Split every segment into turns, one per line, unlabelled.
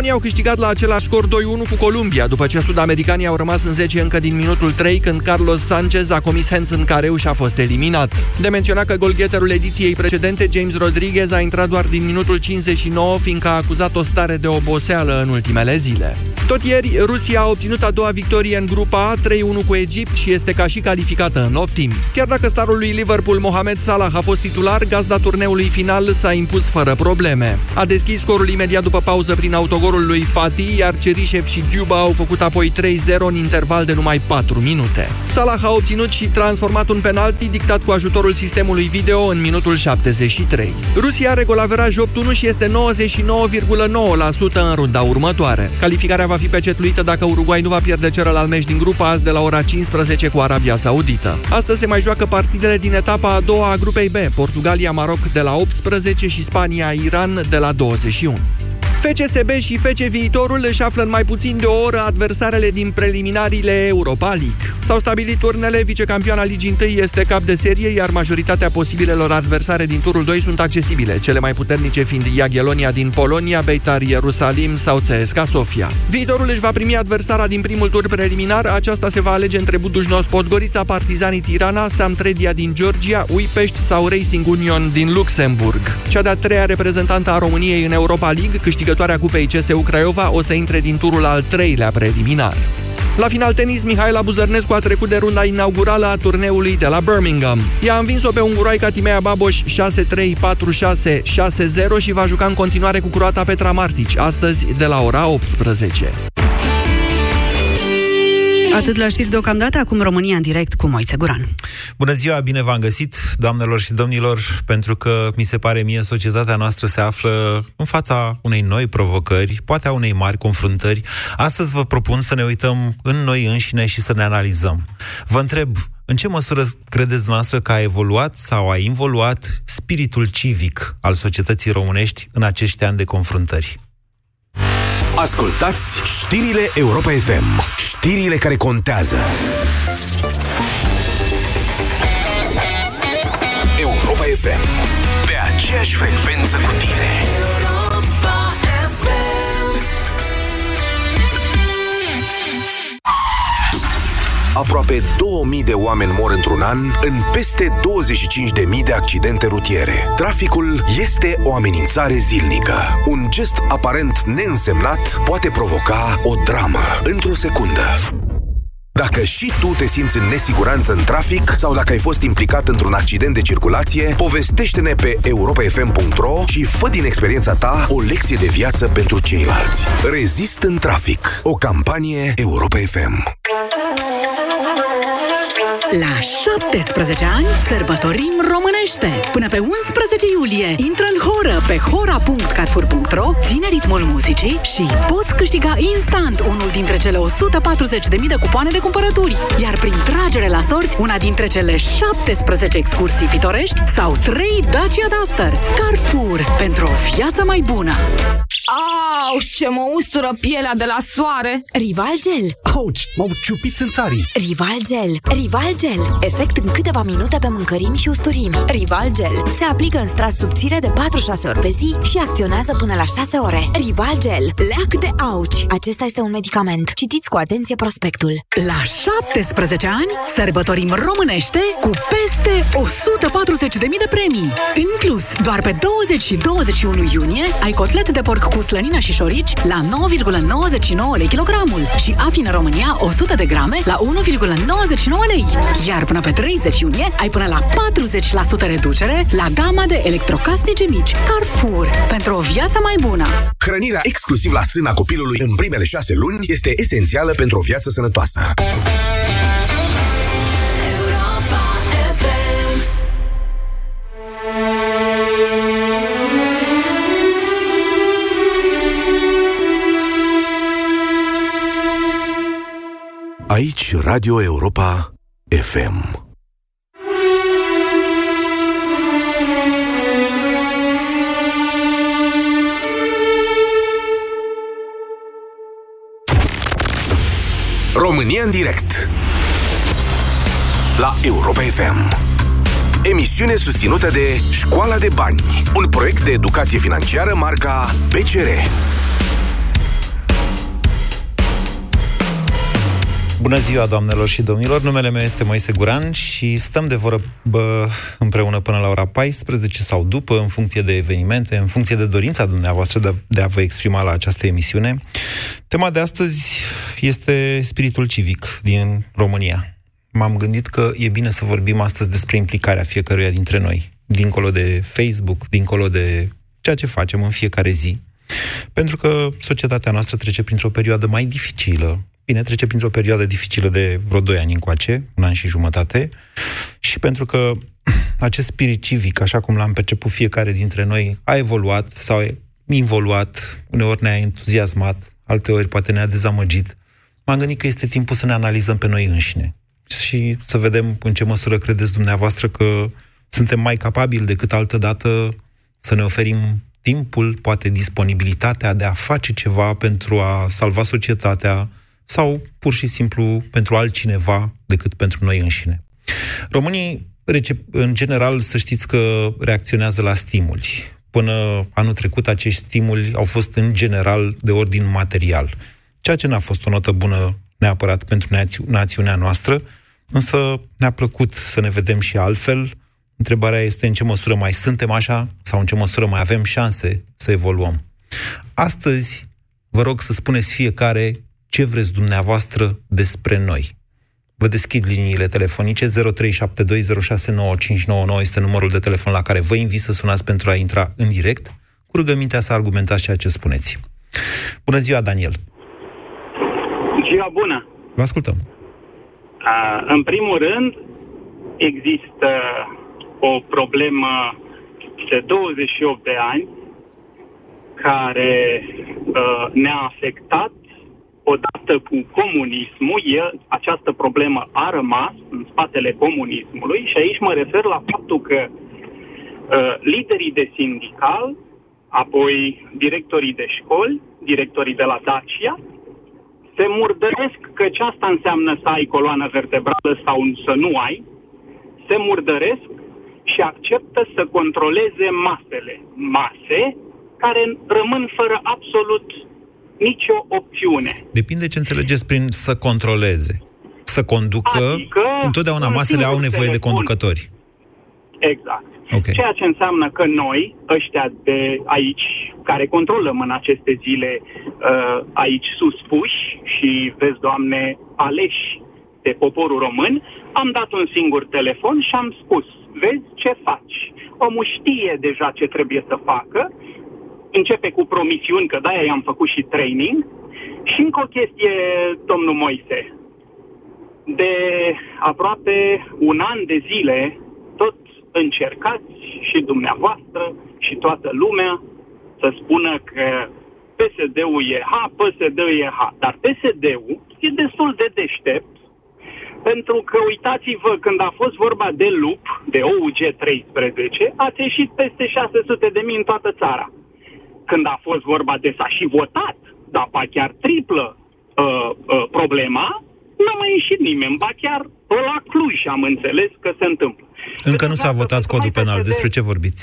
Japonia au câștigat la același scor 2-1 cu Columbia, după ce sud-americanii au rămas în 10 încă din minutul 3, când Carlos Sanchez a comis hands în careu și a fost eliminat. De menționat că golgheterul ediției precedente, James Rodriguez, a intrat doar din minutul 59, fiindcă a acuzat o stare de oboseală în ultimele zile. Tot ieri, Rusia a obținut a doua victorie în grupa A, 3-1 cu Egipt și este ca și calificată în optim. Chiar dacă starul lui Liverpool Mohamed Salah a fost titular, gazda turneului final s-a impus fără probleme. A deschis scorul imediat după pauză prin autogolul lui Fati, iar Cerishev și Djuba au făcut apoi 3-0 în interval de numai 4 minute. Salah a obținut și transformat un penalti dictat cu ajutorul sistemului video în minutul 73. Rusia are golaveraj 8-1 și este 99,9% în runda următoare. Calificarea va fi pecetuită dacă Uruguay nu va pierde celălalt meci din grupa azi de la ora 15 cu Arabia Saudită. Astăzi se mai joacă partidele din etapa a doua a grupei B, Portugalia-Maroc de la 18 și Spania-Iran de la 21. FCSB și FC Viitorul își află în mai puțin de o oră adversarele din preliminariile Europa League. S-au stabilit turnele, vicecampioana Ligii 1 este cap de serie, iar majoritatea posibilelor adversare din turul 2 sunt accesibile, cele mai puternice fiind Jagiellonia din Polonia, Beitar Ierusalim sau CSKA Sofia. Viitorul își va primi adversara din primul tur preliminar, aceasta se va alege între Budușnos Podgorița, Partizanii Tirana, Samtredia din Georgia, Uipești sau Racing Union din Luxemburg. Cea de-a treia reprezentantă a României în Europa League câștigă câștigătoarea cupei CSU Craiova o să intre din turul al treilea preliminar. La final tenis, Mihaela Buzărnescu a trecut de runda inaugurală a turneului de la Birmingham. Ea a învins-o pe unguroaica Timea Baboș 6-3, 4-6, 6-0 și va juca în continuare cu croata Petra Martic, astăzi de la ora 18.
Atât la știri deocamdată, acum România în direct cu Moise Guran.
Bună ziua, bine v-am găsit, doamnelor și domnilor, pentru că mi se pare mie societatea noastră se află în fața unei noi provocări, poate a unei mari confruntări. Astăzi vă propun să ne uităm în noi înșine și să ne analizăm. Vă întreb, în ce măsură credeți dumneavoastră că a evoluat sau a involuat spiritul civic al societății românești în acești ani de confruntări?
Ascultați știrile Europa FM. Știrile care contează. Europa FM. Pe aceeași frecvență cu tine. Aproape 2000 de oameni mor într-un an în peste 25.000 de accidente rutiere. Traficul este o amenințare zilnică. Un gest aparent neînsemnat poate provoca o dramă într-o secundă. Dacă și tu te simți în nesiguranță în trafic sau dacă ai fost implicat într-un accident de circulație, povestește-ne pe europafm.ro și fă din experiența ta o lecție de viață pentru ceilalți. Rezist în trafic. O campanie Europa FM.
La 17 ani sărbătorim românește! Până pe 11 iulie intră în horă pe hora.carfur.ro, ține ritmul muzicii și poți câștiga instant unul dintre cele 140.000 de cupoane de cumpărături. Iar prin tragere la sorți, una dintre cele 17 excursii pitorești sau 3 Dacia Duster. Carrefour, pentru o viață mai bună!
Auș, ce mă ustură pielea de la soare!
Rival Gel!
Auci, m-au ciupit în țarii!
Rival Gel! Rival Gel! Efect în câteva minute pe mâncărimi și usturimi. Rival Gel se aplică în strat subțire de 4-6 ori pe zi și acționează până la 6 ore. Rival Gel. Leac de auci. Acesta este un medicament. Citiți cu atenție prospectul.
La 17 ani sărbătorim românește cu peste 140.000 de premii. În plus, doar pe 20 și 21 iunie ai cotlet de porc cu slănină și șorici la 9,99 lei kilogramul și Afine România 100 de grame la 1,99 lei. Iar până pe 30 iunie ai până la 40% reducere la gama de electrocasnice mici Carrefour pentru o viață mai bună.
Hrănirea exclusiv la sâna copilului în primele șase luni este esențială pentru o viață sănătoasă. Aici Radio Europa FM. România în direct. La Europa FM Emisiune susținută de Școala de Bani Un proiect de educație financiară marca PCR
Bună ziua, doamnelor și domnilor! Numele meu este Moise Guran și stăm de vorbă împreună până la ora 14 sau după, în funcție de evenimente, în funcție de dorința dumneavoastră de, de a vă exprima la această emisiune. Tema de astăzi este spiritul civic din România. M-am gândit că e bine să vorbim astăzi despre implicarea fiecăruia dintre noi, dincolo de Facebook, dincolo de ceea ce facem în fiecare zi. Pentru că societatea noastră trece printr-o perioadă mai dificilă, bine, trece printr-o perioadă dificilă de vreo 2 ani încoace, un an și jumătate, și pentru că acest spirit civic, așa cum l-am perceput fiecare dintre noi, a evoluat sau a involuat, uneori ne-a entuziasmat, alteori poate ne-a dezamăgit. M-am gândit că este timpul să ne analizăm pe noi înșine și să vedem în ce măsură credeți dumneavoastră că suntem mai capabili decât altă dată să ne oferim timpul, poate disponibilitatea de a face ceva pentru a salva societatea, sau pur și simplu pentru altcineva decât pentru noi înșine. Românii, în general, să știți că reacționează la stimuli. Până anul trecut, acești stimuli au fost în general de ordin material, ceea ce n-a fost o notă bună neapărat pentru națiunea noastră, însă ne-a plăcut să ne vedem și altfel. Întrebarea este în ce măsură mai suntem așa sau în ce măsură mai avem șanse să evoluăm. Astăzi, vă rog să spuneți fiecare ce vreți dumneavoastră despre noi. Vă deschid liniile telefonice 0372069599 este numărul de telefon la care vă invit să sunați pentru a intra în direct, cu rugămintea să argumentați ceea ce spuneți. Bună ziua, Daniel!
Ziua bună!
Vă ascultăm!
Uh, în primul rând, există o problemă de 28 de ani care uh, ne-a afectat odată cu comunismul, e, această problemă a rămas în spatele comunismului și aici mă refer la faptul că uh, liderii de sindical, apoi directorii de școli, directorii de la Dacia, se murdăresc că ce asta înseamnă să ai coloană vertebrală sau să nu ai, se murdăresc și acceptă să controleze masele. Mase care rămân fără absolut nicio opțiune.
Depinde ce înțelegeți prin să controleze. Să conducă, adică întotdeauna masele au nevoie telefon. de conducători.
Exact. Okay. Ceea ce înseamnă că noi, ăștia de aici, care controlăm în aceste zile uh, aici suspuși și, vezi, Doamne, aleși de poporul român, am dat un singur telefon și am spus, vezi ce faci. Omul știe deja ce trebuie să facă începe cu promisiuni, că de-aia i-am făcut și training. Și încă o chestie, domnul Moise. De aproape un an de zile, tot încercați și dumneavoastră și toată lumea să spună că PSD-ul e H, PSD-ul e H. Dar PSD-ul e destul de deștept pentru că uitați-vă, când a fost vorba de lup, de OUG 13, ați ieșit peste 600 de mii în toată țara când a fost vorba de s-a și votat, dar pa chiar triplă uh, uh, problema, n-a mai ieșit nimeni, ba chiar la Cluj am înțeles că se întâmplă.
Încă nu s-a votat codul penal, despre ce vorbiți?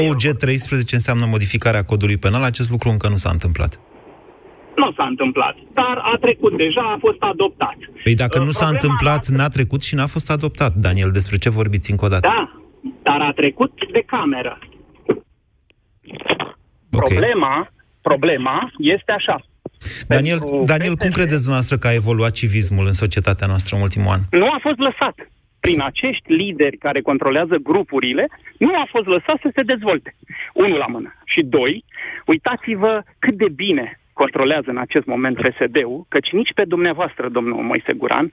OUG 13 înseamnă modificarea codului penal, acest lucru încă nu s-a întâmplat.
Nu s-a întâmplat, dar a trecut deja, a fost adoptat.
Păi dacă uh, nu s-a întâmplat, n-a trecut și n-a fost adoptat, Daniel, despre ce vorbiți încă o dată?
Da, dar a trecut de cameră. Okay. Problema, problema este așa.
Daniel, Daniel cum credeți dumneavoastră că a evoluat civismul în societatea noastră în ultimul an?
Nu a fost lăsat. Prin acești lideri care controlează grupurile, nu a fost lăsat să se dezvolte. Unul la mână. Și doi, uitați-vă cât de bine controlează în acest moment PSD-ul, căci nici pe dumneavoastră, domnul Moise Guran,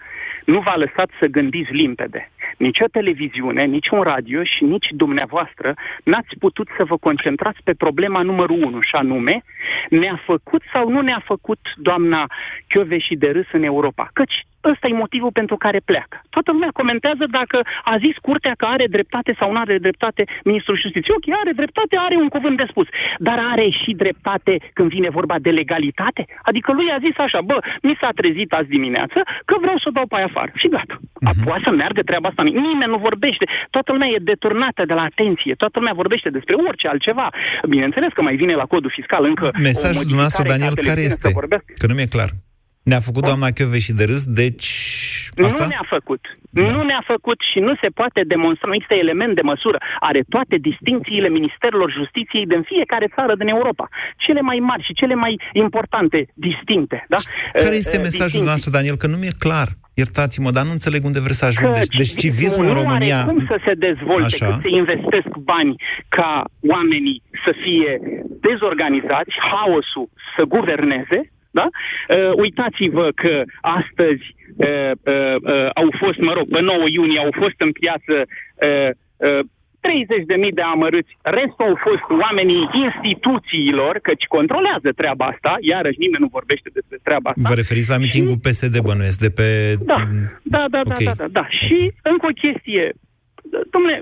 nu v-a lăsat să gândiți limpede. Nici o televiziune, nici un radio și nici dumneavoastră n-ați putut să vă concentrați pe problema numărul unu, și anume, ne-a făcut sau nu ne-a făcut doamna Chiove și de râs în Europa. Căci ăsta e motivul pentru care pleacă. Toată lumea comentează dacă a zis curtea că are dreptate sau nu are dreptate ministrul justiției. Ok, are dreptate, are un cuvânt de spus. Dar are și dreptate când vine vorba de legalitate? Adică lui a zis așa, bă, mi s-a trezit azi dimineață că vreau să o dau pe aia afară. Și gata. Uh-huh. Poate să meargă treaba asta. Nimeni nu vorbește. Toată lumea e deturnată de la atenție. Toată lumea vorbește despre orice altceva. Bineînțeles că mai vine la codul fiscal încă
Mesajul dumneavoastră, Daniel, care este? Că nu mi-e clar. Ne-a făcut doamna Chiove și de râs, deci... Asta?
Nu ne-a făcut. Da. Nu ne-a făcut și nu se poate demonstra, nu există element de măsură. Are toate distincțiile Ministerilor Justiției din fiecare țară din Europa. Cele mai mari și cele mai importante, distincte. Da?
Care este uh, mesajul nostru, Daniel? Că nu mi-e clar. Iertați-mă, dar nu înțeleg unde vreți să ajungeți. Deci civismul în România...
Nu are cum să se dezvolte, Așa. să investesc bani ca oamenii să fie dezorganizați, haosul să guverneze, da? Uh, uitați-vă că astăzi uh, uh, uh, au fost, mă rog, pe 9 iunie au fost în piață uh, uh, 30.000 de amărâți, restul au fost oamenii instituțiilor, căci controlează treaba asta, iarăși nimeni nu vorbește despre treaba asta.
Vă referiți la mitingul și... PSD, bănuiesc, de pe...
Da, da, da, okay. da, da, da, da. Și încă o chestie, domnule,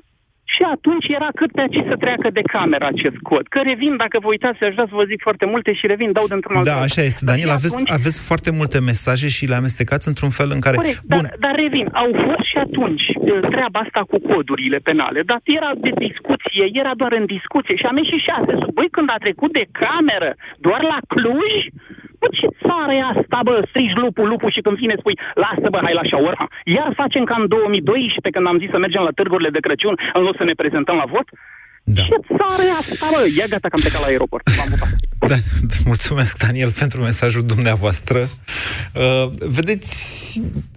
și atunci era cât pe aici să treacă de cameră acest cod. Că revin, dacă vă uitați, aș vrea să vă zic foarte multe și revin, dau dintr-un alt
Da, așa este. Daniel, aveți, atunci... aveți foarte multe mesaje și le amestecați într-un fel în care...
Corect, Bun. Dar, dar revin, au fost și atunci uh, treaba asta cu codurile penale, dar era de discuție, era doar în discuție și am ieșit și astăzi. Băi, când a trecut de cameră doar la Cluj, Bă, ce țară e asta, bă? Strigi lupul, lupul și când vine spui, lasă, bă, hai la șaurma. Iar facem ca în 2012, când am zis să mergem la târgurile de Crăciun, în loc să ne prezentăm la vot? Da. Ce țară e asta, bă? Ia gata că am plecat la aeroport. M-am
Da, mulțumesc, Daniel, pentru mesajul dumneavoastră. Uh, vedeți,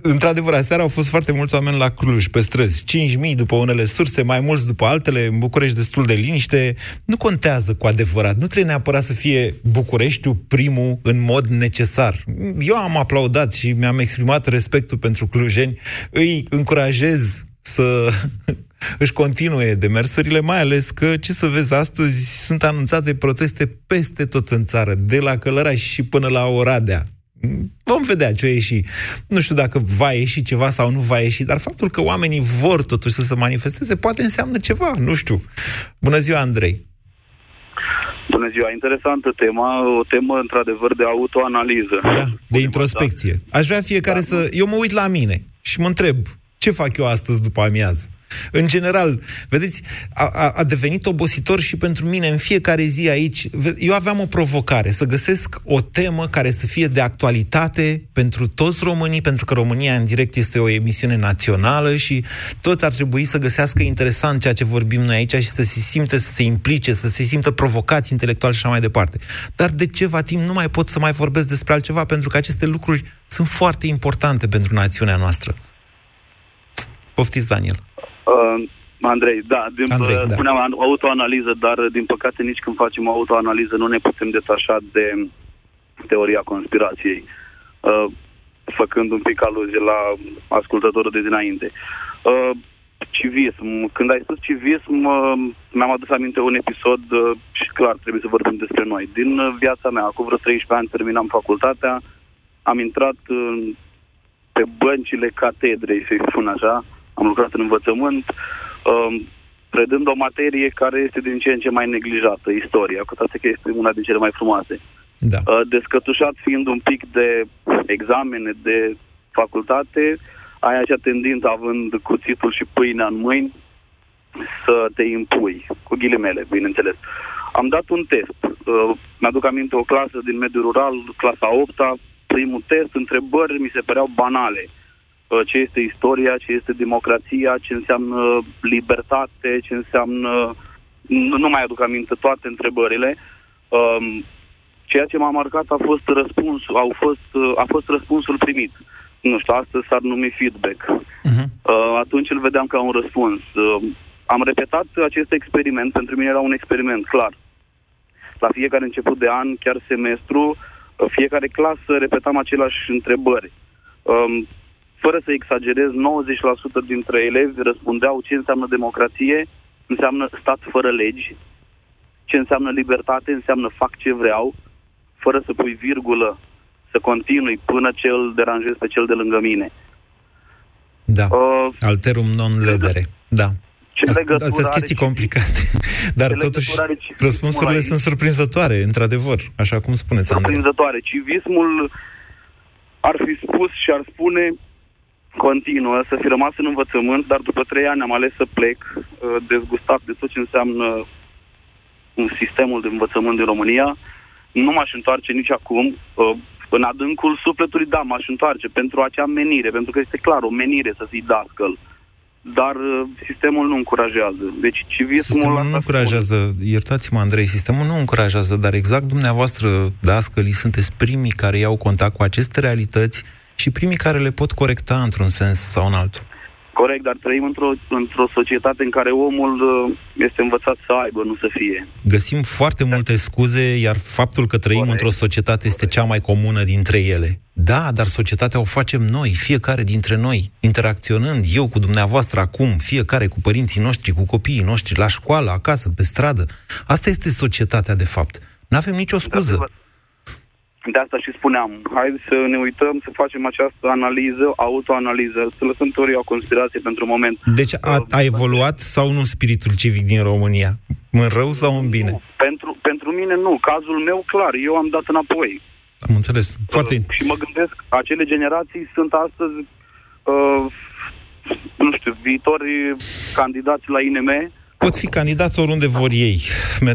într-adevăr, aseară au fost foarte mulți oameni la Cluj, pe străzi. 5.000 după unele surse, mai mulți după altele, în București destul de liniște. Nu contează cu adevărat. Nu trebuie neapărat să fie Bucureștiul primul în mod necesar. Eu am aplaudat și mi-am exprimat respectul pentru clujeni. Îi încurajez să își continue demersurile, mai ales că, ce să vezi, astăzi sunt anunțate proteste peste tot în țară, de la Călăraș și până la Oradea. Vom vedea ce ieși. Nu știu dacă va ieși ceva sau nu va ieși, dar faptul că oamenii vor totuși să se manifesteze poate înseamnă ceva, nu știu. Bună ziua, Andrei!
Bună ziua, interesantă tema, o temă într-adevăr de autoanaliză.
Da, de introspecție. Aș vrea fiecare da, să... Eu mă uit la mine și mă întreb, ce fac eu astăzi după amiază? În general, vedeți, a, a devenit obositor și pentru mine în fiecare zi aici. Eu aveam o provocare, să găsesc o temă care să fie de actualitate pentru toți românii, pentru că România în direct este o emisiune națională și toți ar trebui să găsească interesant ceea ce vorbim noi aici și să se simte, să se implice, să se simtă provocați intelectual și așa mai departe. Dar de ceva timp nu mai pot să mai vorbesc despre altceva, pentru că aceste lucruri sunt foarte importante pentru națiunea noastră. Poftiți, Daniel.
Uh, Andrei, da, din, Andrei, uh, da. spuneam autoanaliză, dar din păcate nici când facem autoanaliză nu ne putem detașa de teoria conspirației, uh, făcând un pic aluzie la ascultătorul de dinainte. Uh, civism. Când ai spus civism, uh, mi-am adus aminte un episod uh, și clar trebuie să vorbim despre noi. Din uh, viața mea, acum vreo 13 ani terminam facultatea, am intrat uh, pe băncile catedrei, să-i spun așa, am lucrat în învățământ, um, predând o materie care este din ce în ce mai neglijată, istoria, cu toate că este una din cele mai frumoase.
Da.
Uh, descătușat fiind un pic de examene, de facultate, ai acea tendință, având cuțitul și pâinea în mâini, să te impui, cu ghilimele, bineînțeles. Am dat un test. Uh, mi-aduc aminte o clasă din mediul rural, clasa 8 primul test, întrebări mi se păreau banale. Uh, ce este istoria, ce este democrația, ce înseamnă libertate, ce înseamnă... Nu, nu mai aduc aminte toate întrebările. Um, ceea ce m-a marcat a fost răspunsul, au fost, uh, a fost răspunsul primit. Nu știu, astăzi s-ar numi feedback. Uh-huh. Uh, atunci îl vedeam ca un răspuns. Uh, am repetat acest experiment, pentru mine era un experiment, clar. La fiecare început de an, chiar semestru, uh, fiecare clasă repetam aceleași întrebări. Um, fără să exagerez, 90% dintre elevi răspundeau ce înseamnă democrație, înseamnă stat fără legi, ce înseamnă libertate, înseamnă fac ce vreau, fără să pui virgulă, să continui până ce îl deranjez pe cel de lângă mine.
Da. Uh, Alterum non ledere. Da. Ce Astea sunt chestii complicate. Dar totuși, răspunsurile sunt surprinzătoare, într-adevăr, așa cum spuneți,
Surprinzătoare. Civismul ar fi spus și ar spune continuă, să fi rămas în învățământ, dar după trei ani am ales să plec, uh, dezgustat de tot ce înseamnă un sistemul de învățământ din România. Nu m-aș întoarce nici acum. Uh, în adâncul sufletului, da, m-aș întoarce pentru acea menire, pentru că este clar o menire să fii dascăl. Dar uh, sistemul nu încurajează. Deci civismul
Sistemul nu încurajează, iertați-mă Andrei, sistemul nu încurajează, dar exact dumneavoastră, dascălii, sunteți primii care iau contact cu aceste realități și primii care le pot corecta într-un sens sau în altul.
Corect, dar trăim într-o, într-o societate în care omul uh, este învățat să aibă, nu să fie.
Găsim foarte multe scuze, iar faptul că trăim Corect. într-o societate este cea mai comună dintre ele. Da, dar societatea o facem noi, fiecare dintre noi, interacționând, eu cu dumneavoastră acum, fiecare cu părinții noștri, cu copiii noștri, la școală, acasă, pe stradă. Asta este societatea, de fapt. Nu avem nicio scuză.
De asta și spuneam, hai să ne uităm, să facem această analiză, autoanaliză, să lăsăm teoria conspirație pentru moment.
Deci a, a evoluat sau nu spiritul civic din România? În rău sau în bine? Nu.
Pentru, pentru mine nu. Cazul meu, clar, eu am dat înapoi.
Am înțeles. Foarte...
Uh, și mă gândesc, acele generații sunt astăzi, uh, nu știu, viitori candidați la INM,
Pot fi candidați oriunde vor ei.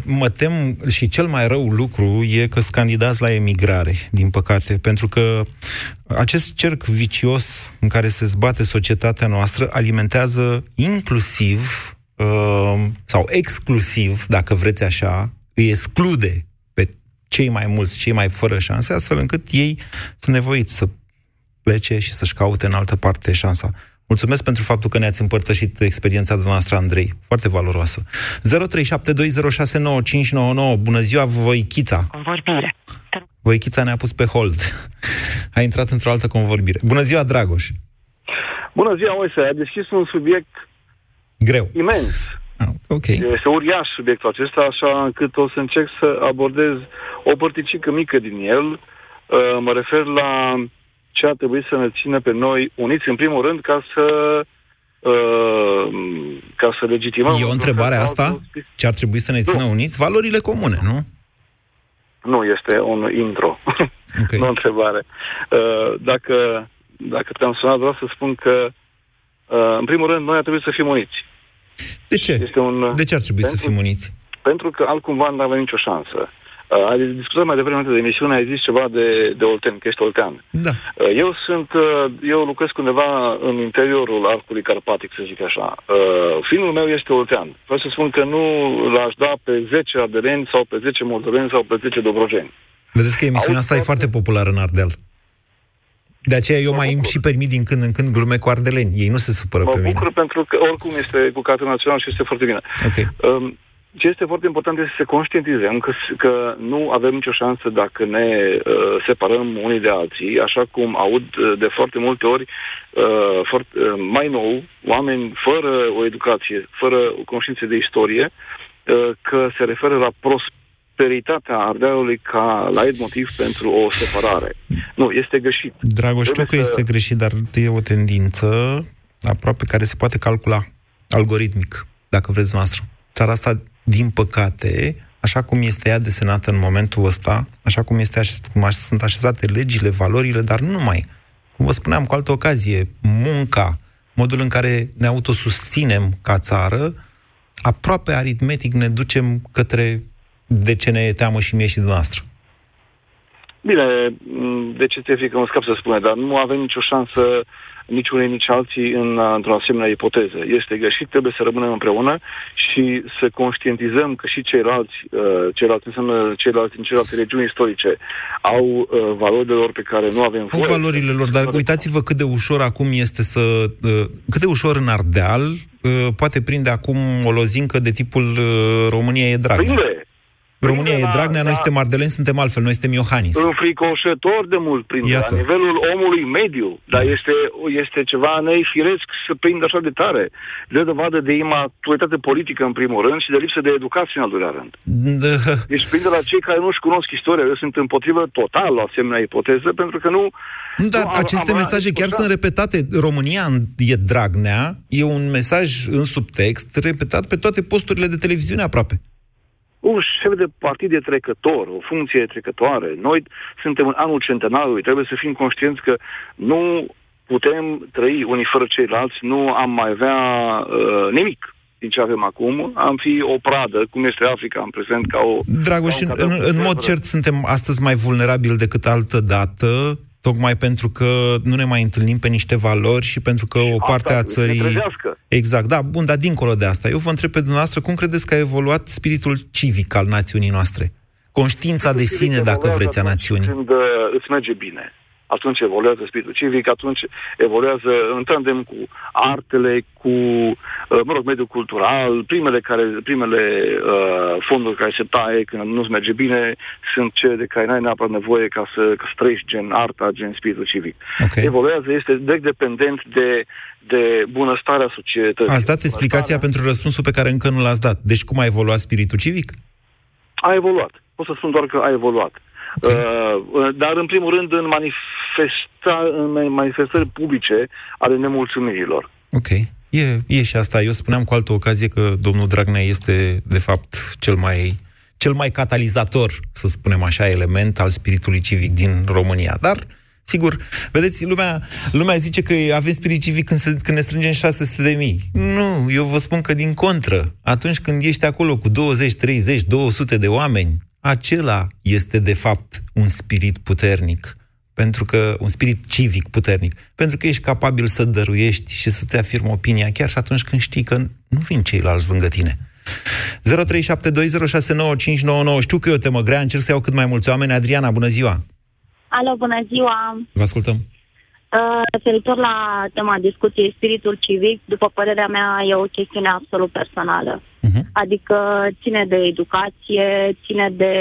Mă tem și cel mai rău lucru e că sunt candidați la emigrare, din păcate, pentru că acest cerc vicios în care se zbate societatea noastră alimentează inclusiv uh, sau exclusiv, dacă vreți așa, îi exclude pe cei mai mulți, cei mai fără șanse, astfel încât ei sunt nevoiți să plece și să-și caute în altă parte șansa. Mulțumesc pentru faptul că ne-ați împărtășit experiența dumneavoastră, Andrei. Foarte valoroasă. 0372069599. Bună ziua, Voichița.
Convorbire.
Voichița ne-a pus pe hold. A intrat într-o altă convorbire. Bună ziua, Dragoș.
Bună ziua, Moise. A deschis un subiect
greu.
Imens.
Ah, ok.
Este uriaș subiectul acesta, așa încât o să încerc să abordez o părticică mică din el. Uh, mă refer la ce ar trebui să ne țină pe noi uniți, în primul rând, ca să uh, ca să legitimăm...
E o întrebare asta? Ce ar trebui să ne țină nu. uniți? Valorile comune, nu?
Nu, este un intro. Okay. nu o întrebare. Uh, dacă, dacă te-am sunat, vreau să spun că, uh, în primul rând, noi ar trebui să fim uniți.
De ce? Este un, de ce ar trebui pentru, să fim uniți?
Pentru că altcumva nu avem nicio șansă. Uh, ai discutat mai devreme de emisiune, ai zis ceva de, de Olten, că ești Oltean.
Da.
Uh, eu sunt, uh, eu lucrez undeva în interiorul arcului carpatic, să zic așa. Uh, filmul meu este Oltean. Vreau să spun că nu l-aș da pe 10 ardeleni sau pe 10 moldoveni sau pe 10 dobrogeni.
Vedeți că emisiunea asta e foarte populară în Ardeal. De aceea eu mai îmi și permit din când în când glume cu ardeleni. Ei nu se supără
mă
pe mine.
Mă bucur pentru că oricum este cu cartea națională și este foarte bine.
Okay. Um,
ce este foarte important este să conștientizăm că, că nu avem nicio șansă dacă ne uh, separăm unii de alții, așa cum aud uh, de foarte multe ori uh, foarte, uh, mai nou oameni fără o educație, fără o conștiință de istorie, uh, că se referă la prosperitatea Ardealului ca la motiv pentru o separare. Nu, este greșit.
Dragoș, știu că să... este greșit, dar e o tendință aproape care se poate calcula algoritmic, dacă vreți noastră. Țara asta din păcate, așa cum este ea desenată în momentul ăsta, așa cum, este aș, cum aș, sunt așezate legile, valorile, dar nu numai. Cum vă spuneam, cu altă ocazie, munca, modul în care ne autosusținem ca țară, aproape aritmetic ne ducem către de ce ne e teamă și mie și dumneavoastră.
Bine, de ce te fi că mă scap să spune, dar nu avem nicio șansă nici unii, nici alții în, într-o asemenea ipoteză. Este greșit, trebuie să rămânem împreună și să conștientizăm că și ceilalți, uh, ceilalți înseamnă ceilalți în celelalte regiuni istorice, au uh, valorile lor pe care nu avem
voie. Au valorile lor, dar uitați-vă cât de ușor acum este să... Uh, cât de ușor în Ardeal uh, poate prinde acum o lozincă de tipul uh, România e dragă. Prinde, România e Dragnea, noi suntem ardeleni, suntem altfel, noi suntem Iohannis.
Înfricoșător de mult prin la nivelul omului mediu, dar da. este, este ceva neifiresc să prindă așa de tare. De dovadă de imaturitate politică în primul rând și de lipsă de educație în al doilea rând.
Da.
Deci prinde la cei care nu-și cunosc istoria. Eu sunt împotrivă total la asemenea ipoteză, pentru că nu...
Dar nu, aceste am, mesaje chiar sunt repetate. România e Dragnea, e un mesaj în subtext repetat pe toate posturile de televiziune aproape
un șef de partid de trecător, o funcție trecătoare. Noi suntem în anul centenarului, trebuie să fim conștienți că nu putem trăi unii fără ceilalți, nu am mai avea uh, nimic. din ce avem acum, am fi o pradă, cum este Africa în prezent, ca o...
Dragoș, în, în, în mod cert suntem astăzi mai vulnerabili decât altă dată, tocmai pentru că nu ne mai întâlnim pe niște valori și pentru că o parte a țării... Exact, da, bun, dar dincolo de asta, eu vă întreb pe dumneavoastră, cum credeți că a evoluat spiritul civic al națiunii noastre? Conștiința de sine, dacă vreți, a națiunii.
Când uh, îți merge bine atunci evoluează spiritul civic, atunci evoluează în tandem cu artele, cu, uh, mă rog, mediul cultural, primele, care, primele uh, fonduri care se taie când nu-ți merge bine sunt cele de care n-ai neapărat nevoie ca să, ca să trăiești gen arta, gen spiritul civic. Okay. Evoluează, este direct dependent de, de bunăstarea societății.
Ați dat explicația pentru răspunsul pe care încă nu l-ați dat. Deci cum a evoluat spiritul civic?
A evoluat. Pot să spun doar că a evoluat. Okay. Uh, dar, în primul rând, în, manifesta, în manifestări publice ale nemulțumirilor.
Ok. E, e și asta. Eu spuneam cu altă ocazie că domnul Dragnea este, de fapt, cel mai, cel mai catalizator, să spunem așa, element al spiritului civic din România. Dar, sigur, vedeți, lumea, lumea zice că avem spirit civic când, se, când ne strângem 600 de mii. Nu, eu vă spun că din contră. Atunci când ești acolo cu 20, 30, 200 de oameni, acela este de fapt un spirit puternic. Pentru că, un spirit civic puternic. Pentru că ești capabil să dăruiești și să-ți afirmi opinia chiar și atunci când știi că nu vin ceilalți lângă tine. 0372069599 Știu că e o temă grea, încerc să iau cât mai mulți oameni. Adriana, bună ziua!
Alo, bună ziua!
Vă ascultăm!
Uh, referitor la tema discuției, spiritul civic, după părerea mea, e o chestiune absolut personală. Uh-huh. Adică ține de educație, ține de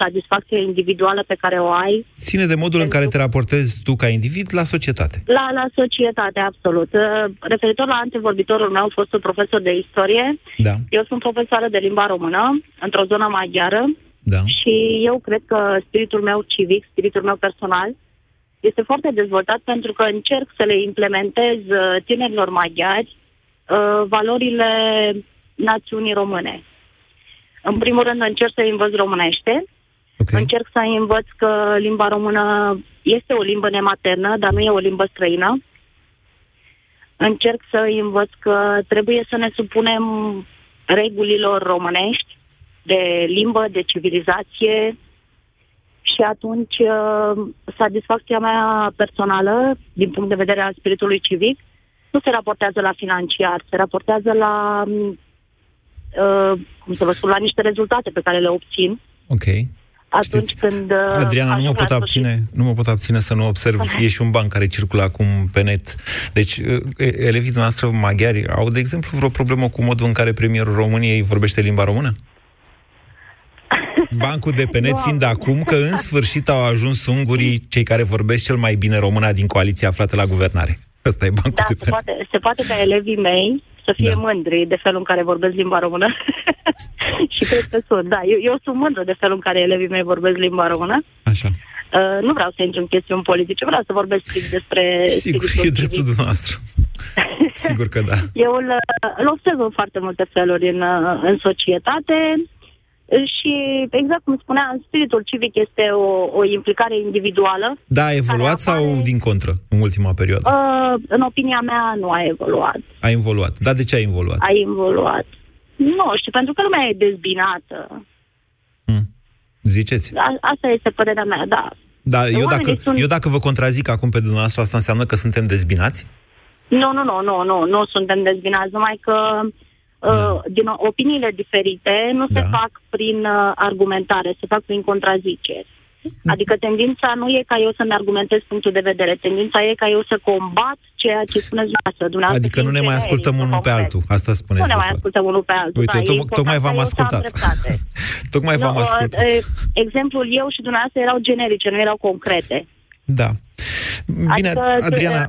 satisfacție individuală pe care o ai.
Ține de modul în care te raportezi tu ca individ la societate.
La, la societate, absolut. Uh, referitor la antevorbitorul meu, fost un profesor de istorie.
Da.
Eu sunt profesoară de limba română, într-o zonă maghiară.
Da.
Și eu cred că spiritul meu civic, spiritul meu personal, este foarte dezvoltat pentru că încerc să le implementez uh, tinerilor maghiari uh, valorile națiunii române. În primul rând încerc să învăț românește, okay. încerc să învăț că limba română este o limbă nematernă, dar nu e o limbă străină. Încerc să învăț că trebuie să ne supunem regulilor românești de limbă, de civilizație, și atunci uh, satisfacția mea personală, din punct de vedere al spiritului civic, nu se raportează la financiar, se raportează la, uh, cum să vă spun, la niște rezultate pe care le obțin.
Ok.
Atunci Știți, când... Uh,
Adriana, nu mă, pot abține, nu mă pot abține să nu observ. Okay. E și un banc care circulă acum pe net. Deci, uh, elevii noastre maghiari au, de exemplu, vreo problemă cu modul în care premierul României vorbește limba română? Bancul de pe net fiind acum că în sfârșit au ajuns ungurii cei care vorbesc cel mai bine româna din coaliția aflată la guvernare. Ăsta e bancul
da,
de pe
se poate, se poate ca elevii mei să fie da. mândri de felul în care vorbesc limba română. și cred că sunt, da. Eu, eu sunt mândră de felul în care elevii mei vorbesc limba română.
Așa.
Uh, nu vreau să intru în chestiuni politice, vreau să vorbesc strict despre...
Sigur, e dreptul dumneavoastră. Sigur că da.
Eu îl, îl observ în foarte multe feluri în, în societate. Și, exact cum spuneam, spiritul civic este o, o implicare individuală.
Da, a evoluat apare... sau din contră, în ultima perioadă?
Uh, în opinia mea, nu a evoluat.
A evoluat. Dar de ce a evoluat?
A evoluat. Nu știu, pentru că lumea e dezbinată.
Hmm. Ziceți?
A, asta este părerea mea, da.
Da, eu dacă, sunt... eu dacă vă contrazic acum pe dumneavoastră, asta înseamnă că suntem dezbinați?
Nu, nu, nu, nu, nu, nu suntem dezbinați, numai că da. Uh, din opiniile diferite nu da. se fac prin uh, argumentare, se fac prin contraziceri. Adică tendința nu e ca eu să-mi argumentez punctul de vedere, tendința e ca eu să combat ceea ce spuneți dumneavoastră.
Adică nu ne mai ascultăm unul pe altul, asta spuneți.
Nu ne mai ascultăm unul pe altul.
Uite, da, to- tocmai v-am ascultat. tocmai v-am uh, ascultat.
Exemplul eu și dumneavoastră erau generice, nu erau concrete.
Da. Bine, adică, Adriana,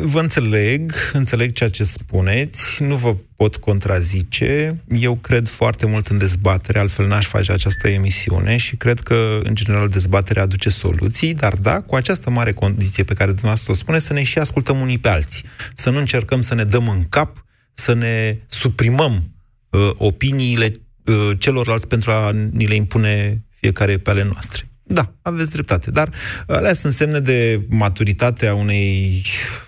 vă înțeleg, înțeleg ceea ce spuneți, nu vă pot contrazice. Eu cred foarte mult în dezbatere, altfel n-aș face această emisiune și cred că, în general, dezbaterea aduce soluții, dar da, cu această mare condiție pe care dumneavoastră o spune, să ne și ascultăm unii pe alții. Să nu încercăm să ne dăm în cap, să ne suprimăm uh, opiniile uh, celorlalți pentru a ni le impune fiecare pe ale noastre. Da, aveți dreptate, dar alea sunt semne de maturitate a unei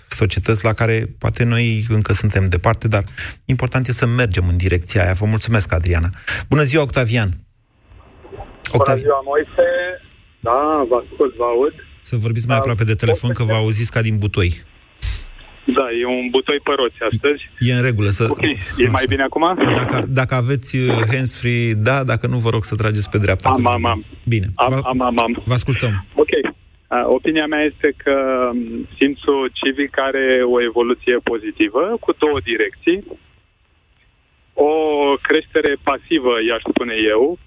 societăți la care poate noi încă suntem departe, dar important e să mergem în direcția aia. Vă mulțumesc, Adriana. Bună ziua, Octavian!
Octavian. Bună ziua, Moise! Da, vă ascult, vă aud.
Să vorbiți mai da, aproape de telefon, că vă auziți ca din butoi.
Da, e un butoi pe roți astăzi.
E în regulă. Să...
Ok, e mai bine acum?
Dacă, dacă aveți uh, hands-free, da, dacă nu, vă rog să trageți pe dreapta.
Am, am, am.
Bine.
Am, am, am, am.
Vă ascultăm.
Ok. Uh, opinia mea este că um, simțul civic are o evoluție pozitivă cu două direcții. O creștere pasivă, i-aș spune eu,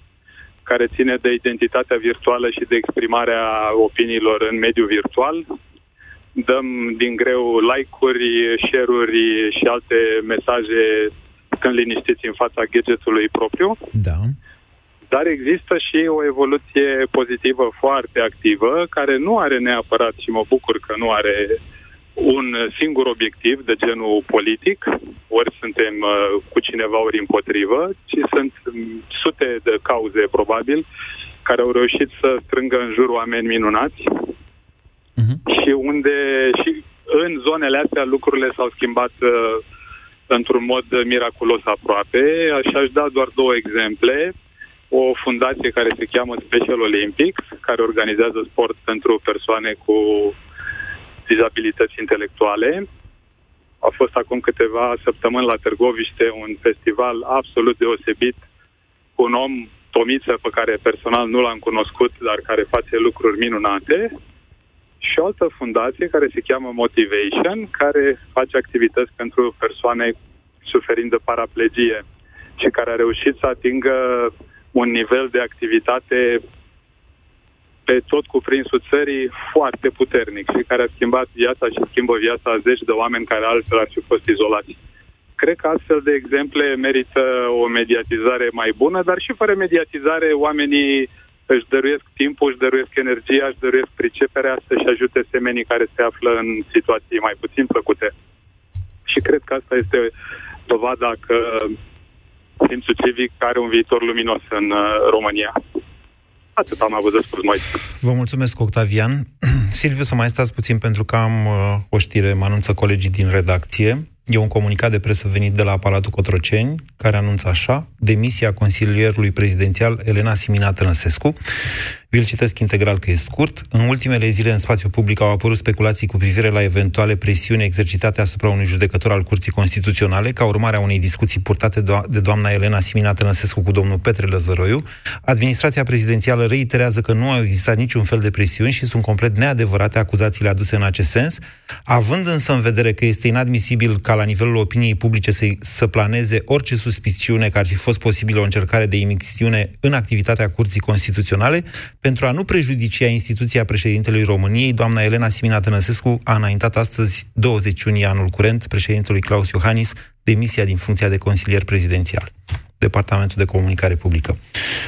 care ține de identitatea virtuală și de exprimarea opiniilor în mediul virtual. Dăm din greu like-uri, share-uri și alte mesaje când liniștiți în fața gadgetului propriu.
Da.
Dar există și o evoluție pozitivă foarte activă, care nu are neapărat, și mă bucur că nu are un singur obiectiv de genul politic, ori suntem uh, cu cineva ori împotrivă, ci sunt sute de cauze, probabil, care au reușit să strângă în jur oameni minunați uh-huh. și unde și în zonele astea lucrurile s-au schimbat uh, într-un mod miraculos aproape. Așa aș da doar două exemple. O fundație care se cheamă Special Olympics, care organizează sport pentru persoane cu dizabilități intelectuale. A fost acum câteva săptămâni la Târgoviște un festival absolut deosebit cu un om, Tomiță, pe care personal nu l-am cunoscut, dar care face lucruri minunate, și o altă fundație care se cheamă Motivation, care face activități pentru persoane suferind de paraplegie și care a reușit să atingă un nivel de activitate pe tot cuprinsul țării foarte puternic și care a schimbat viața și schimbă viața a zeci de oameni care altfel ar fi fost izolați. Cred că astfel de exemple merită o mediatizare mai bună, dar și fără mediatizare oamenii își dăruiesc timpul, își dăruiesc energia, își dăruiesc priceperea să-și ajute semenii care se află în situații mai puțin plăcute. Și cred că asta este dovada că simțul civic are un viitor luminos în uh, România. Atât am avut de spus, mai.
Vă mulțumesc, Octavian. Silviu, să mai stați puțin pentru că am uh, o știre, mă anunță colegii din redacție. E un comunicat de presă venit de la Palatul Cotroceni, care anunță așa, demisia consilierului prezidențial Elena Simina Tănăsescu. Vi-l citesc integral că e scurt. În ultimele zile în spațiu public au apărut speculații cu privire la eventuale presiuni exercitate asupra unui judecător al Curții Constituționale, ca urmare a unei discuții purtate de doamna Elena Simina Tănăsescu cu domnul Petre Lăzăroiu. Administrația prezidențială reiterează că nu au existat niciun fel de presiuni și sunt complet neadevărate acuzațiile aduse în acest sens, având însă în vedere că este inadmisibil ca la nivelul opiniei publice să, să planeze orice suspiciune că ar fi fost posibilă o încercare de imixtiune în activitatea Curții Constituționale, pentru a nu prejudicia instituția președintelui României, doamna Elena Simina Tănăsescu a înaintat astăzi, 20 iunie anul curent, președintelui Claus Iohannis, demisia din funcția de consilier prezidențial. Departamentul de Comunicare Publică.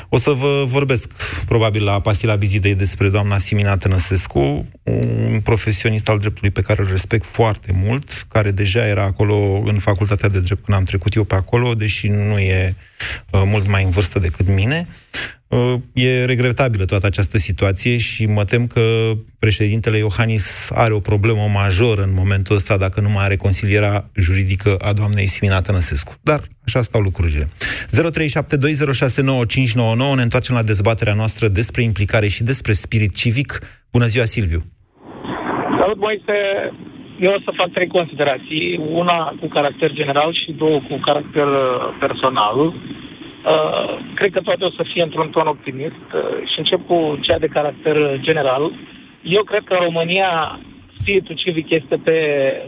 O să vă vorbesc, probabil, la pastila vizitei despre doamna Simina Tănăsescu, un profesionist al dreptului pe care îl respect foarte mult, care deja era acolo în facultatea de drept când am trecut eu pe acolo, deși nu e uh, mult mai în vârstă decât mine. Uh, e regretabilă toată această situație și mă tem că președintele Iohannis are o problemă majoră în momentul ăsta dacă nu mai are consilierea juridică a doamnei Simina Tănăsescu. Dar așa stau lucrurile. 0372069599 ne întoarcem la dezbaterea noastră despre implicare și despre spirit civic. Bună ziua, Silviu!
Salut, Moise! Eu o să fac trei considerații, una cu caracter general și două cu caracter uh, personal. Uh, cred că toate o să fie într-un ton optimist uh, și încep cu cea de caracter general. Eu cred că în România spiritul civic este pe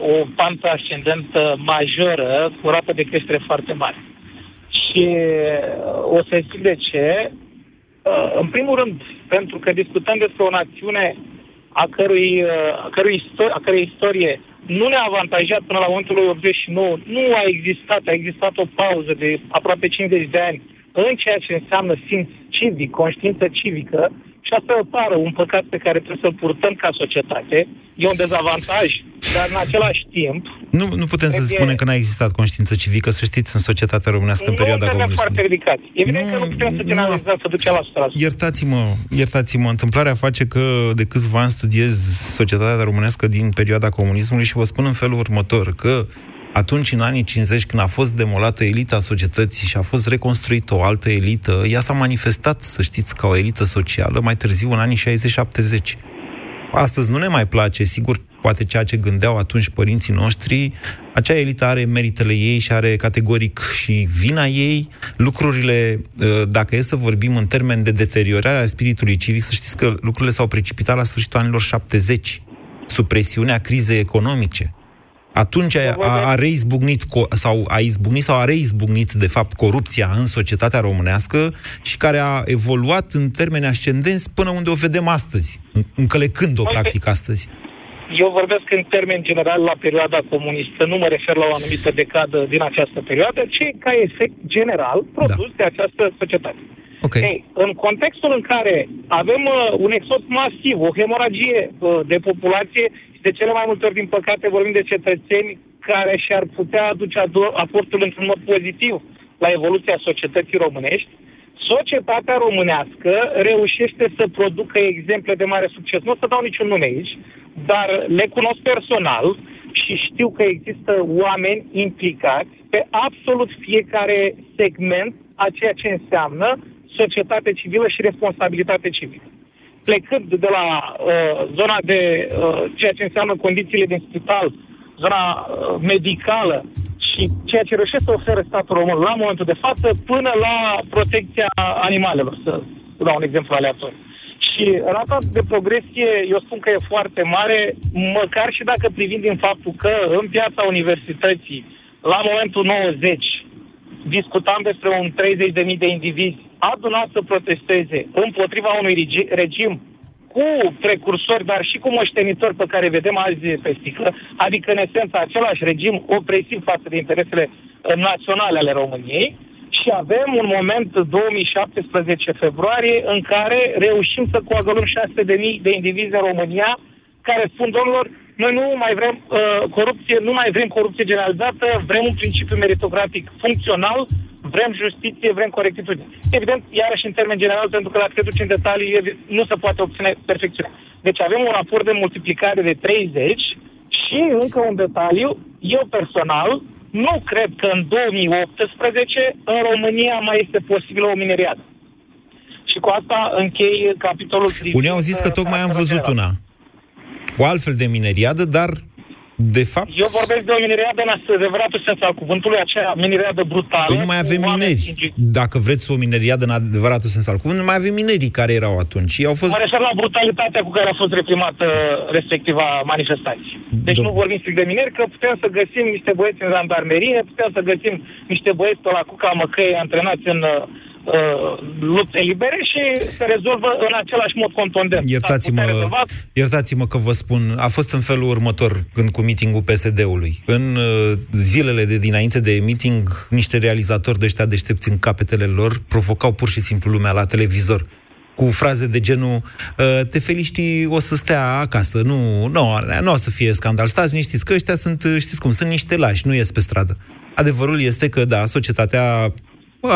o pantă ascendentă majoră, cu rată de creștere foarte mare. Și uh, o să explic de ce. Uh, în primul rând, pentru că discutăm despre o națiune a cărui, uh, a cărui, istorie, a cărui istorie nu ne-a avantajat până la momentul 89. Nu a existat, a existat o pauză de aproape 50 de ani în ceea ce înseamnă simț civic, conștiință civică și asta e o tară, un păcat pe care trebuie să-l purtăm ca societate. E un dezavantaj, dar în același timp...
Nu, nu putem să spunem că n-a existat conștiință civică, să știți, în societatea românească în perioada comunismului.
foarte ridicat. Evident nu, că nu putem să generalizăm, să ducem la 100%.
Iertați-mă, iertați-mă, întâmplarea face că de câțiva ani studiez societatea românească din perioada comunismului și vă spun în felul următor, că atunci, în anii 50, când a fost demolată elita societății și a fost reconstruită o altă elită, ea s-a manifestat, să știți, ca o elită socială mai târziu, în anii 60-70. Astăzi nu ne mai place, sigur, poate ceea ce gândeau atunci părinții noștri, acea elită are meritele ei și are categoric și vina ei. Lucrurile, ă, dacă e să vorbim în termen de deteriorare a spiritului civic, să știți că lucrurile s-au precipitat la sfârșitul anilor 70, sub presiunea crizei economice atunci a, a, a reizbucnit sau a izbucnit sau a reizbucnit de fapt corupția în societatea românească și care a evoluat în termeni ascendenți până unde o vedem astăzi, încălecând-o Uite, practic astăzi.
Eu vorbesc în termen general la perioada comunistă, nu mă refer la o anumită decadă din această perioadă, ci ca efect general produs da. de această societate.
Okay.
Hey, în contextul în care avem uh, un exod masiv, o hemoragie uh, de populație de cele mai multe ori, din păcate, vorbim de cetățeni care și-ar putea aduce aportul într-un mod pozitiv la evoluția societății românești, societatea românească reușește să producă exemple de mare succes. Nu o să dau niciun nume aici, dar le cunosc personal și știu că există oameni implicați pe absolut fiecare segment a ceea ce înseamnă societate civilă și responsabilitate civilă plecând de la uh, zona de uh, ceea ce înseamnă condițiile din spital, zona uh, medicală și ceea ce reușește să ofere statul român la momentul de față, până la protecția animalelor, să dau un exemplu aleatoriu. Și rata de progresie, eu spun că e foarte mare, măcar și dacă privim din faptul că în piața universității, la momentul 90, discutam despre un 30.000 de indivizi adunat să protesteze împotriva unui regim cu precursori, dar și cu moștenitori pe care vedem azi pe sticlă, adică în esență același regim opresiv față de interesele uh, naționale ale României. Și avem un moment 2017 februarie în care reușim să coagulăm 600.000 de indivizi în România care spun, domnilor, noi nu mai vrem uh, corupție, nu mai vrem corupție generalizată, vrem un principiu meritocratic funcțional, vrem justiție, vrem corectitudine. Evident, iarăși în termen general, pentru că la te duci în detalii, nu se poate obține perfecțiune. Deci avem un raport de multiplicare de 30 și încă un detaliu, eu personal nu cred că în 2018 în România mai este posibilă o mineriadă. Și cu asta închei capitolul
Unii au zis că tocmai am văzut una cu altfel de mineriadă, dar de fapt...
Eu vorbesc de o mineriadă în adevăratul sens al cuvântului, aceea mineriadă brutală.
Păi nu mai avem mineri. Dacă vreți o mineriadă în adevăratul sens al cuvântului, nu mai avem minerii care erau atunci. Ei au fost...
Mă refer la brutalitatea cu care a fost reprimată respectiva manifestație. Deci Dom- nu vorbim strict de mineri, că putem să găsim niște băieți în jandarmerie, putem să găsim niște băieți pe la Cuca Măcăi antrenați în uh, lupte libere și se rezolvă în același mod contundent.
Iertați-mă, iertați-mă că vă spun, a fost în felul următor când cu mitingul PSD-ului. În uh, zilele de dinainte de meeting, niște realizatori de ăștia deștepți în capetele lor provocau pur și simplu lumea la televizor cu fraze de genul uh, te feliști o să stea acasă, nu, nu, nu o să fie scandal, stați liniștiți că ăștia sunt, știți cum, sunt niște lași, nu ies pe stradă. Adevărul este că, da, societatea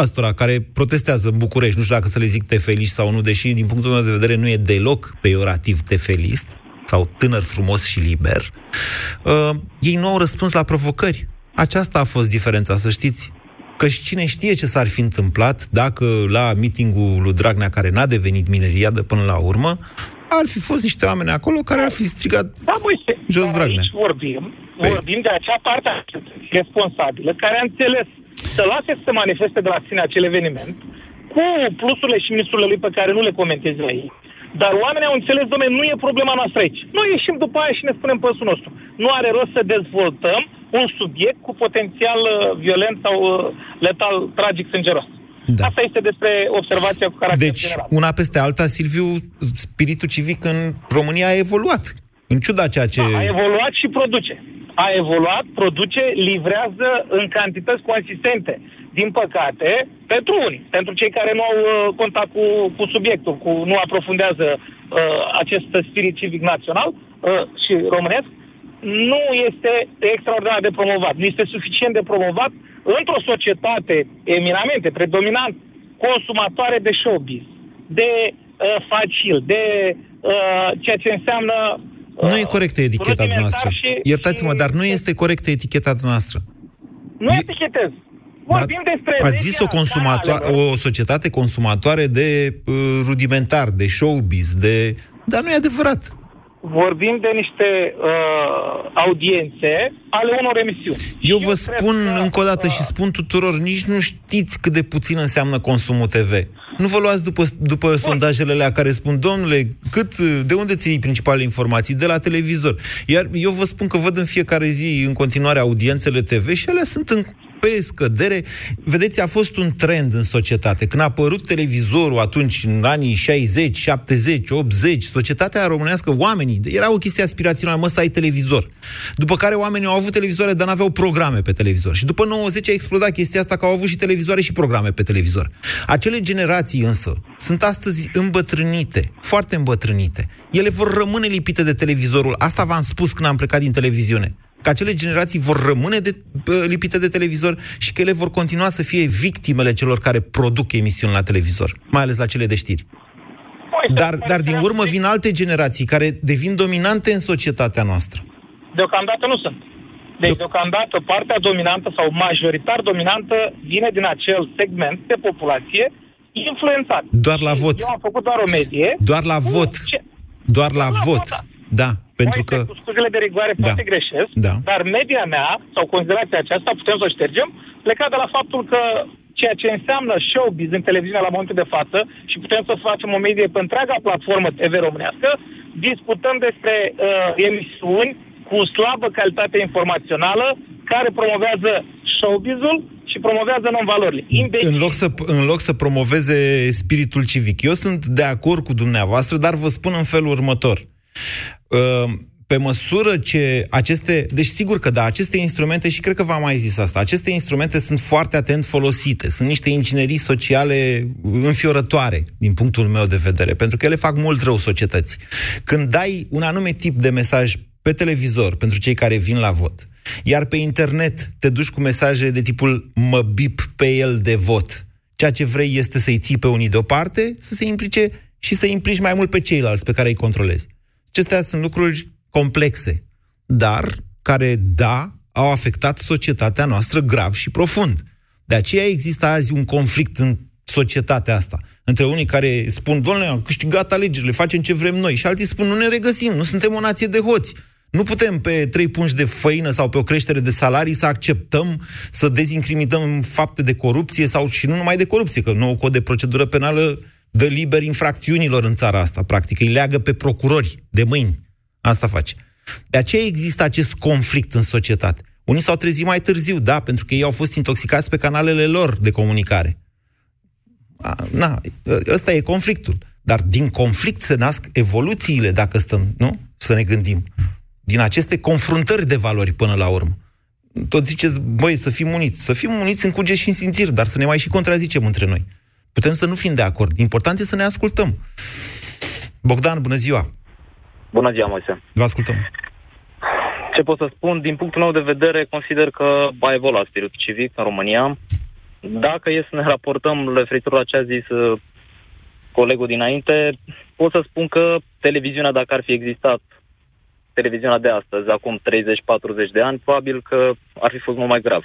ăstora care protestează în București, nu știu dacă să le zic tefeliști sau nu, deși din punctul meu de vedere nu e deloc peiorativ tefelist, sau tânăr frumos și liber, uh, ei nu au răspuns la provocări. Aceasta a fost diferența, să știți. Că și cine știe ce s-ar fi întâmplat dacă la mitingul lui Dragnea, care n-a devenit mineriadă până la urmă, ar fi fost niște oameni acolo care ar fi strigat
da, băi,
jos Dragnea.
Aici vorbim, vorbim de acea parte responsabilă care a înțeles să lase să se manifeste de la sine acel eveniment, cu plusurile și minusurile lui pe care nu le comentez aici. Dar oamenii au înțeles, domnule, nu e problema noastră aici. Noi ieșim după aia și ne spunem păsul nostru. Nu are rost să dezvoltăm un subiect cu potențial uh, violent sau uh, letal, tragic, sângeros. Da. Asta este despre observația cu caracter
deci,
general.
una peste alta, Silviu, spiritul civic în România a evoluat. În ciuda ceea ce...
Da, a evoluat și produce a evoluat, produce, livrează în cantități consistente. din păcate, pentru unii, pentru cei care nu au uh, contact cu, cu subiectul, cu, nu aprofundează uh, acest spirit civic național uh, și românesc, nu este extraordinar de promovat, nu este suficient de promovat într-o societate eminamente, predominant, consumatoare de showbiz, de uh, facil, de uh, ceea ce înseamnă
nu e corectă eticheta noastră. Iertați-mă, dar nu este corectă eticheta noastră.
Nu etichetez. Vorbim despre
Ați zis o, consumatoare, o societate consumatoare de uh, rudimentar, de showbiz, de... Dar nu e adevărat.
Vorbim de niște uh, audiențe ale unor emisiuni.
Eu vă spun că, încă o dată uh, și spun tuturor, nici nu știți cât de puțin înseamnă consumul TV. Nu vă luați după, după Bun. sondajele alea care spun, domnule, cât, de unde ții principalele informații? De la televizor. Iar eu vă spun că văd în fiecare zi în continuare audiențele TV și alea sunt în pe scădere. Vedeți, a fost un trend în societate. Când a apărut televizorul atunci, în anii 60, 70, 80, societatea românească, oamenii, era o chestie aspirațională, mă, să ai televizor. După care oamenii au avut televizoare, dar n-aveau programe pe televizor. Și după 90 a explodat chestia asta că au avut și televizoare și programe pe televizor. Acele generații însă sunt astăzi îmbătrânite, foarte îmbătrânite. Ele vor rămâne lipite de televizorul. Asta v-am spus când am plecat din televiziune că acele generații vor rămâne de, lipite de televizor și că ele vor continua să fie victimele celor care produc emisiuni la televizor, mai ales la cele de știri. Dar, dar din urmă vin alte generații care devin dominante în societatea noastră.
Deocamdată nu sunt. Deci, deocamdată, partea dominantă sau majoritar dominantă vine din acel segment de populație influențat.
Doar la vot.
Eu am făcut doar o medie.
Doar la vot. Ce? Doar la doar vot. vot. Da, pentru că...
Cu scuzele de rigoare da. poate greșesc,
da.
dar media mea, sau considerația aceasta, putem să o ștergem, pleca de la faptul că ceea ce înseamnă showbiz în televiziune la momentul de față și putem să facem o medie pe întreaga platformă TV românească, discutăm despre uh, emisiuni cu slabă calitate informațională care promovează showbizul și promovează non-valorile.
În loc, să, în loc să promoveze spiritul civic. Eu sunt de acord cu dumneavoastră, dar vă spun în felul următor. Ehm, pe măsură ce aceste... Deci sigur că da, aceste instrumente, și cred că v-am mai zis asta, aceste instrumente sunt foarte atent folosite. Sunt niște inginerii sociale înfiorătoare, din punctul meu de vedere, pentru că ele fac mult rău societății. Când dai un anume tip de mesaj pe televizor, pentru cei care vin la vot, iar pe internet te duci cu mesaje de tipul mă bip pe el de vot, ceea ce vrei este să-i ții pe unii deoparte, să se implice și să implici mai mult pe ceilalți pe care îi controlezi. Acestea sunt lucruri complexe, dar care, da, au afectat societatea noastră grav și profund. De aceea există azi un conflict în societatea asta. Între unii care spun, doamne, am câștigat alegerile, facem ce vrem noi, și alții spun, nu ne regăsim, nu suntem o nație de hoți. Nu putem pe trei pungi de făină sau pe o creștere de salarii să acceptăm să dezincriminăm fapte de corupție sau și nu numai de corupție, că nou cod de procedură penală dă liber infracțiunilor în țara asta, practic. Îi leagă pe procurori de mâini. Asta face. De aceea există acest conflict în societate. Unii s-au trezit mai târziu, da, pentru că ei au fost intoxicați pe canalele lor de comunicare. A, na, ăsta e conflictul. Dar din conflict se nasc evoluțiile, dacă stăm, nu? Să ne gândim. Din aceste confruntări de valori până la urmă. Tot ziceți, băi, să fim uniți. Să fim uniți în cuget și în simțiri, dar să ne mai și contrazicem între noi. Putem să nu fim de acord. Important e să ne ascultăm. Bogdan, bună ziua!
Bună ziua, Moise!
Vă ascultăm!
Ce pot să spun? Din punctul meu de vedere, consider că a evoluat spiritul civic în România. Dacă e să ne raportăm referitor la ce a zis uh, colegul dinainte, pot să spun că televiziunea, dacă ar fi existat televiziunea de astăzi, acum 30-40 de ani, probabil că ar fi fost mult mai grav.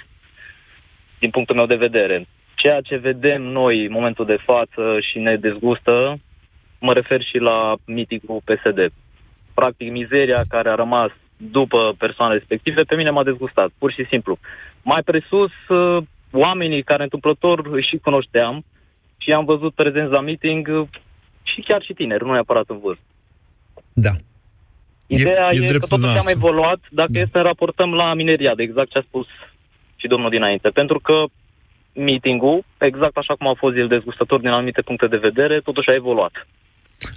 Din punctul meu de vedere ceea ce vedem noi în momentul de față și ne dezgustă, mă refer și la miticul PSD. Practic, mizeria care a rămas după persoane respective, pe mine m-a dezgustat, pur și simplu. Mai presus, uh, oamenii care întâmplător și cunoșteam și am văzut prezenți la meeting uh, și chiar și tineri, nu neapărat în vârstă.
Da.
Ideea e, e, e că totul am evoluat dacă da. este să raportăm la mineria, de exact ce a spus și domnul dinainte. Pentru că meeting-ul, exact așa cum a fost el dezgustător din anumite puncte de vedere, totuși a evoluat.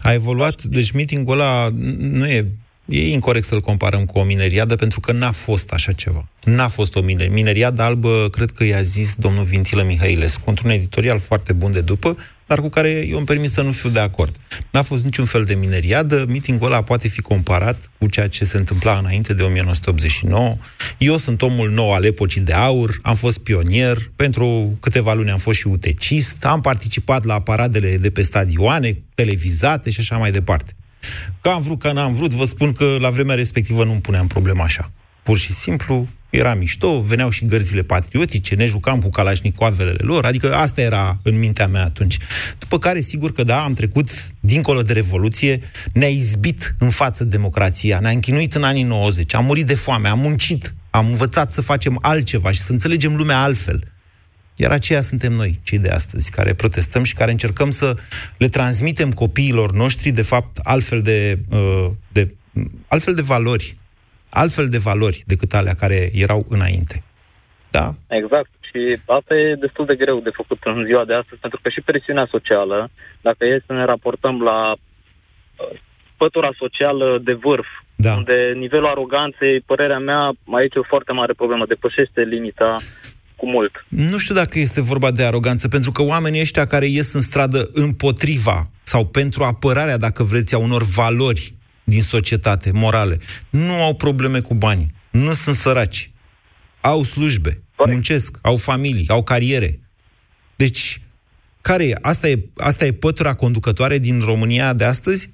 A evoluat, deci meeting-ul ăla nu e E incorrect să-l comparăm cu o mineriadă, pentru că n-a fost așa ceva. N-a fost o mine- mineriadă albă, cred că i-a zis domnul Vintilă Mihailescu, într-un editorial foarte bun de după, dar cu care eu îmi permit să nu fiu de acord. N-a fost niciun fel de mineriadă, mitingul ăla poate fi comparat cu ceea ce se întâmpla înainte de 1989. Eu sunt omul nou al epocii de aur, am fost pionier, pentru câteva luni am fost și utecist, am participat la paradele de pe stadioane, televizate și așa mai departe. Că am vrut, că n-am vrut, vă spun că la vremea respectivă nu-mi puneam problema așa. Pur și simplu, era mișto, veneau și gărzile patriotice, ne jucam cu calașnicoavele lor, adică asta era în mintea mea atunci. După care, sigur că da, am trecut dincolo de Revoluție, ne-a izbit în față democrația, ne-a închinuit în anii 90, am murit de foame, am muncit, am învățat să facem altceva și să înțelegem lumea altfel. Iar aceia suntem noi, cei de astăzi, care protestăm și care încercăm să le transmitem copiilor noștri, de fapt, altfel de, uh, de, altfel de valori, altfel de valori decât alea care erau înainte. Da?
Exact. Și asta e destul de greu de făcut în ziua de astăzi, pentru că și presiunea socială, dacă e să ne raportăm la uh, pătura socială de vârf,
da.
unde nivelul aroganței, părerea mea, aici e o foarte mare problemă, depășește limita cu mult.
Nu știu dacă este vorba de aroganță, pentru că oamenii ăștia care ies în stradă împotriva sau pentru apărarea, dacă vreți, a unor valori din societate, morale, nu au probleme cu banii, nu sunt săraci, au slujbe, Corect. muncesc, au familii, au cariere. Deci, care e? Asta, e? asta e pătura conducătoare din România de astăzi?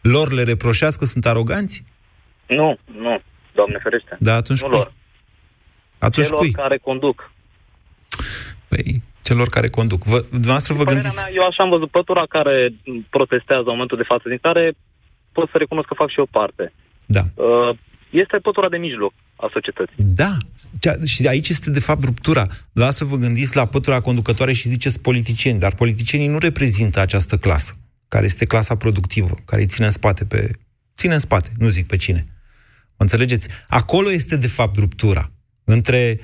Lor le reproșească că sunt aroganți?
Nu, nu, Doamne ferește.
Da, atunci
nu lor.
Atunci
celor
cui?
care conduc.
Păi, celor care conduc. Vă, dumneavoastră vă gândiți...
Mea, eu așa am văzut pătura care protestează în momentul de față, din care pot să recunosc că fac și o parte.
Da.
Uh, este pătura de mijloc a societății.
Da. Și aici este, de fapt, ruptura. Lasă vă gândiți la pătura conducătoare și ziceți politicieni, dar politicienii nu reprezintă această clasă, care este clasa productivă, care îi ține în spate pe... Ține în spate, nu zic pe cine. Înțelegeți? Acolo este, de fapt, ruptura între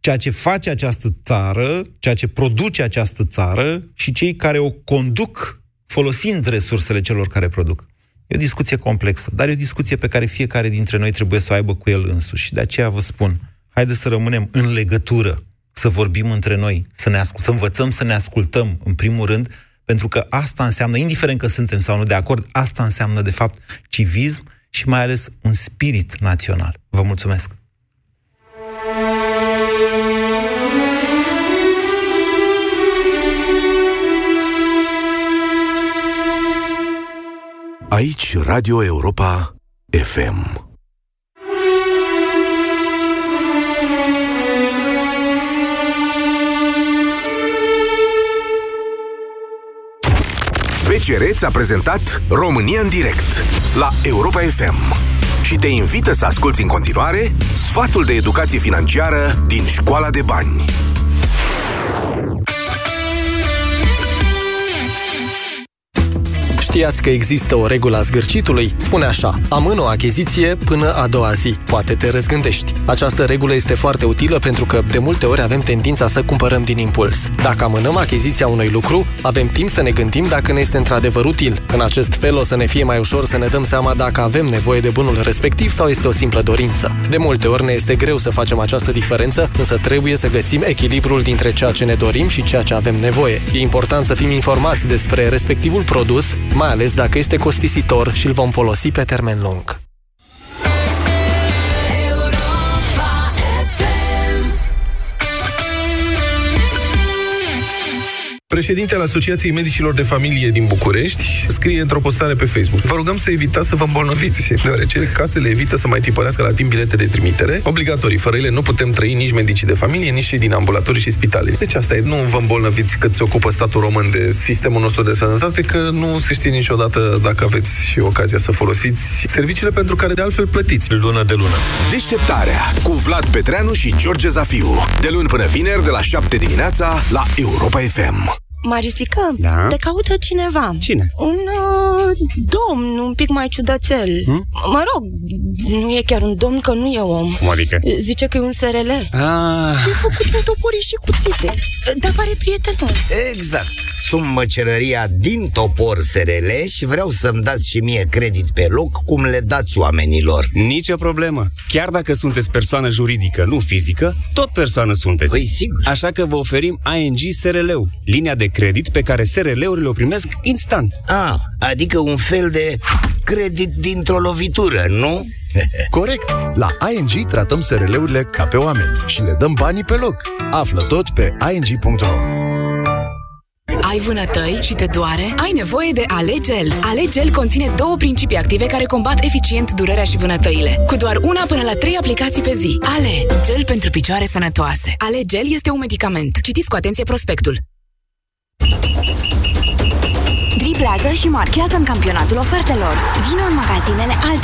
ceea ce face această țară, ceea ce produce această țară și cei care o conduc folosind resursele celor care produc. E o discuție complexă, dar e o discuție pe care fiecare dintre noi trebuie să o aibă cu el însuși. De aceea vă spun, haideți să rămânem în legătură, să vorbim între noi, să ne ascult, să învățăm să ne ascultăm, în primul rând, pentru că asta înseamnă, indiferent că suntem sau nu de acord, asta înseamnă, de fapt, civism și mai ales un spirit național. Vă mulțumesc!
Aici Radio Europa FM. BCR a prezentat România în direct la Europa FM și te invită să asculti în continuare sfatul de educație financiară din Școala de Bani.
Știați că există o regulă a zgârcitului? Spune așa, amână o achiziție până a doua zi. Poate te răzgândești. Această regulă este foarte utilă pentru că de multe ori avem tendința să cumpărăm din impuls. Dacă amânăm achiziția unui lucru, avem timp să ne gândim dacă ne este într-adevăr util. În acest fel o să ne fie mai ușor să ne dăm seama dacă avem nevoie de bunul respectiv sau este o simplă dorință. De multe ori ne este greu să facem această diferență, însă trebuie să găsim echilibrul dintre ceea ce ne dorim și ceea ce avem nevoie. E important să fim informați despre respectivul produs, mai ales dacă este costisitor și îl vom folosi pe termen lung.
Președintele Asociației Medicilor de Familie din București scrie într-o postare pe Facebook. Vă rugăm să evitați să vă îmbolnăviți, deoarece casele evită să mai tipărească la timp bilete de trimitere obligatorii. Fără ele nu putem trăi nici medicii de familie, nici cei din ambulatorii și spitale. Deci asta e, nu vă îmbolnăviți cât se ocupă statul român de sistemul nostru de sănătate, că nu se știe niciodată dacă aveți și ocazia să folosiți serviciile pentru care de altfel plătiți.
Lună de lună.
Deșteptarea cu Vlad Petreanu și George Zafiu. De luni până vineri, de la 7 dimineața, la Europa FM.
Marisică,
Da?
te caută cineva.
Cine?
Un uh, domn un pic mai ciudățel.
Hmm?
Mă rog, nu e chiar un domn, că nu e om.
Cum adică?
Zice că e un SRL.
Ah,
E făcut din topori și cuțite. Dar pare prietenos.
Exact. Sunt măcelăria din Topor SRL și vreau să-mi dați și mie credit pe loc cum le dați oamenilor.
nicio problemă. Chiar dacă sunteți persoană juridică, nu fizică, tot persoană sunteți.
Păi sigur.
Așa că vă oferim ING SRL-ul, linia de credit pe care SRL-urile o primesc instant.
A, adică un fel de credit dintr-o lovitură, nu?
Corect! La ING tratăm SRL-urile ca pe oameni și le dăm banii pe loc. Află tot pe ing.ro
Ai vânătăi și te doare? Ai nevoie de Alegel. Alegel conține două principii active care combat eficient durerea și vânătăile. Cu doar una până la trei aplicații pe zi. Ale, gel pentru picioare sănătoase. Alegel este un medicament. Citiți cu atenție prospectul.
Driblează și marchează în campionatul ofertelor. Vino în magazinele alte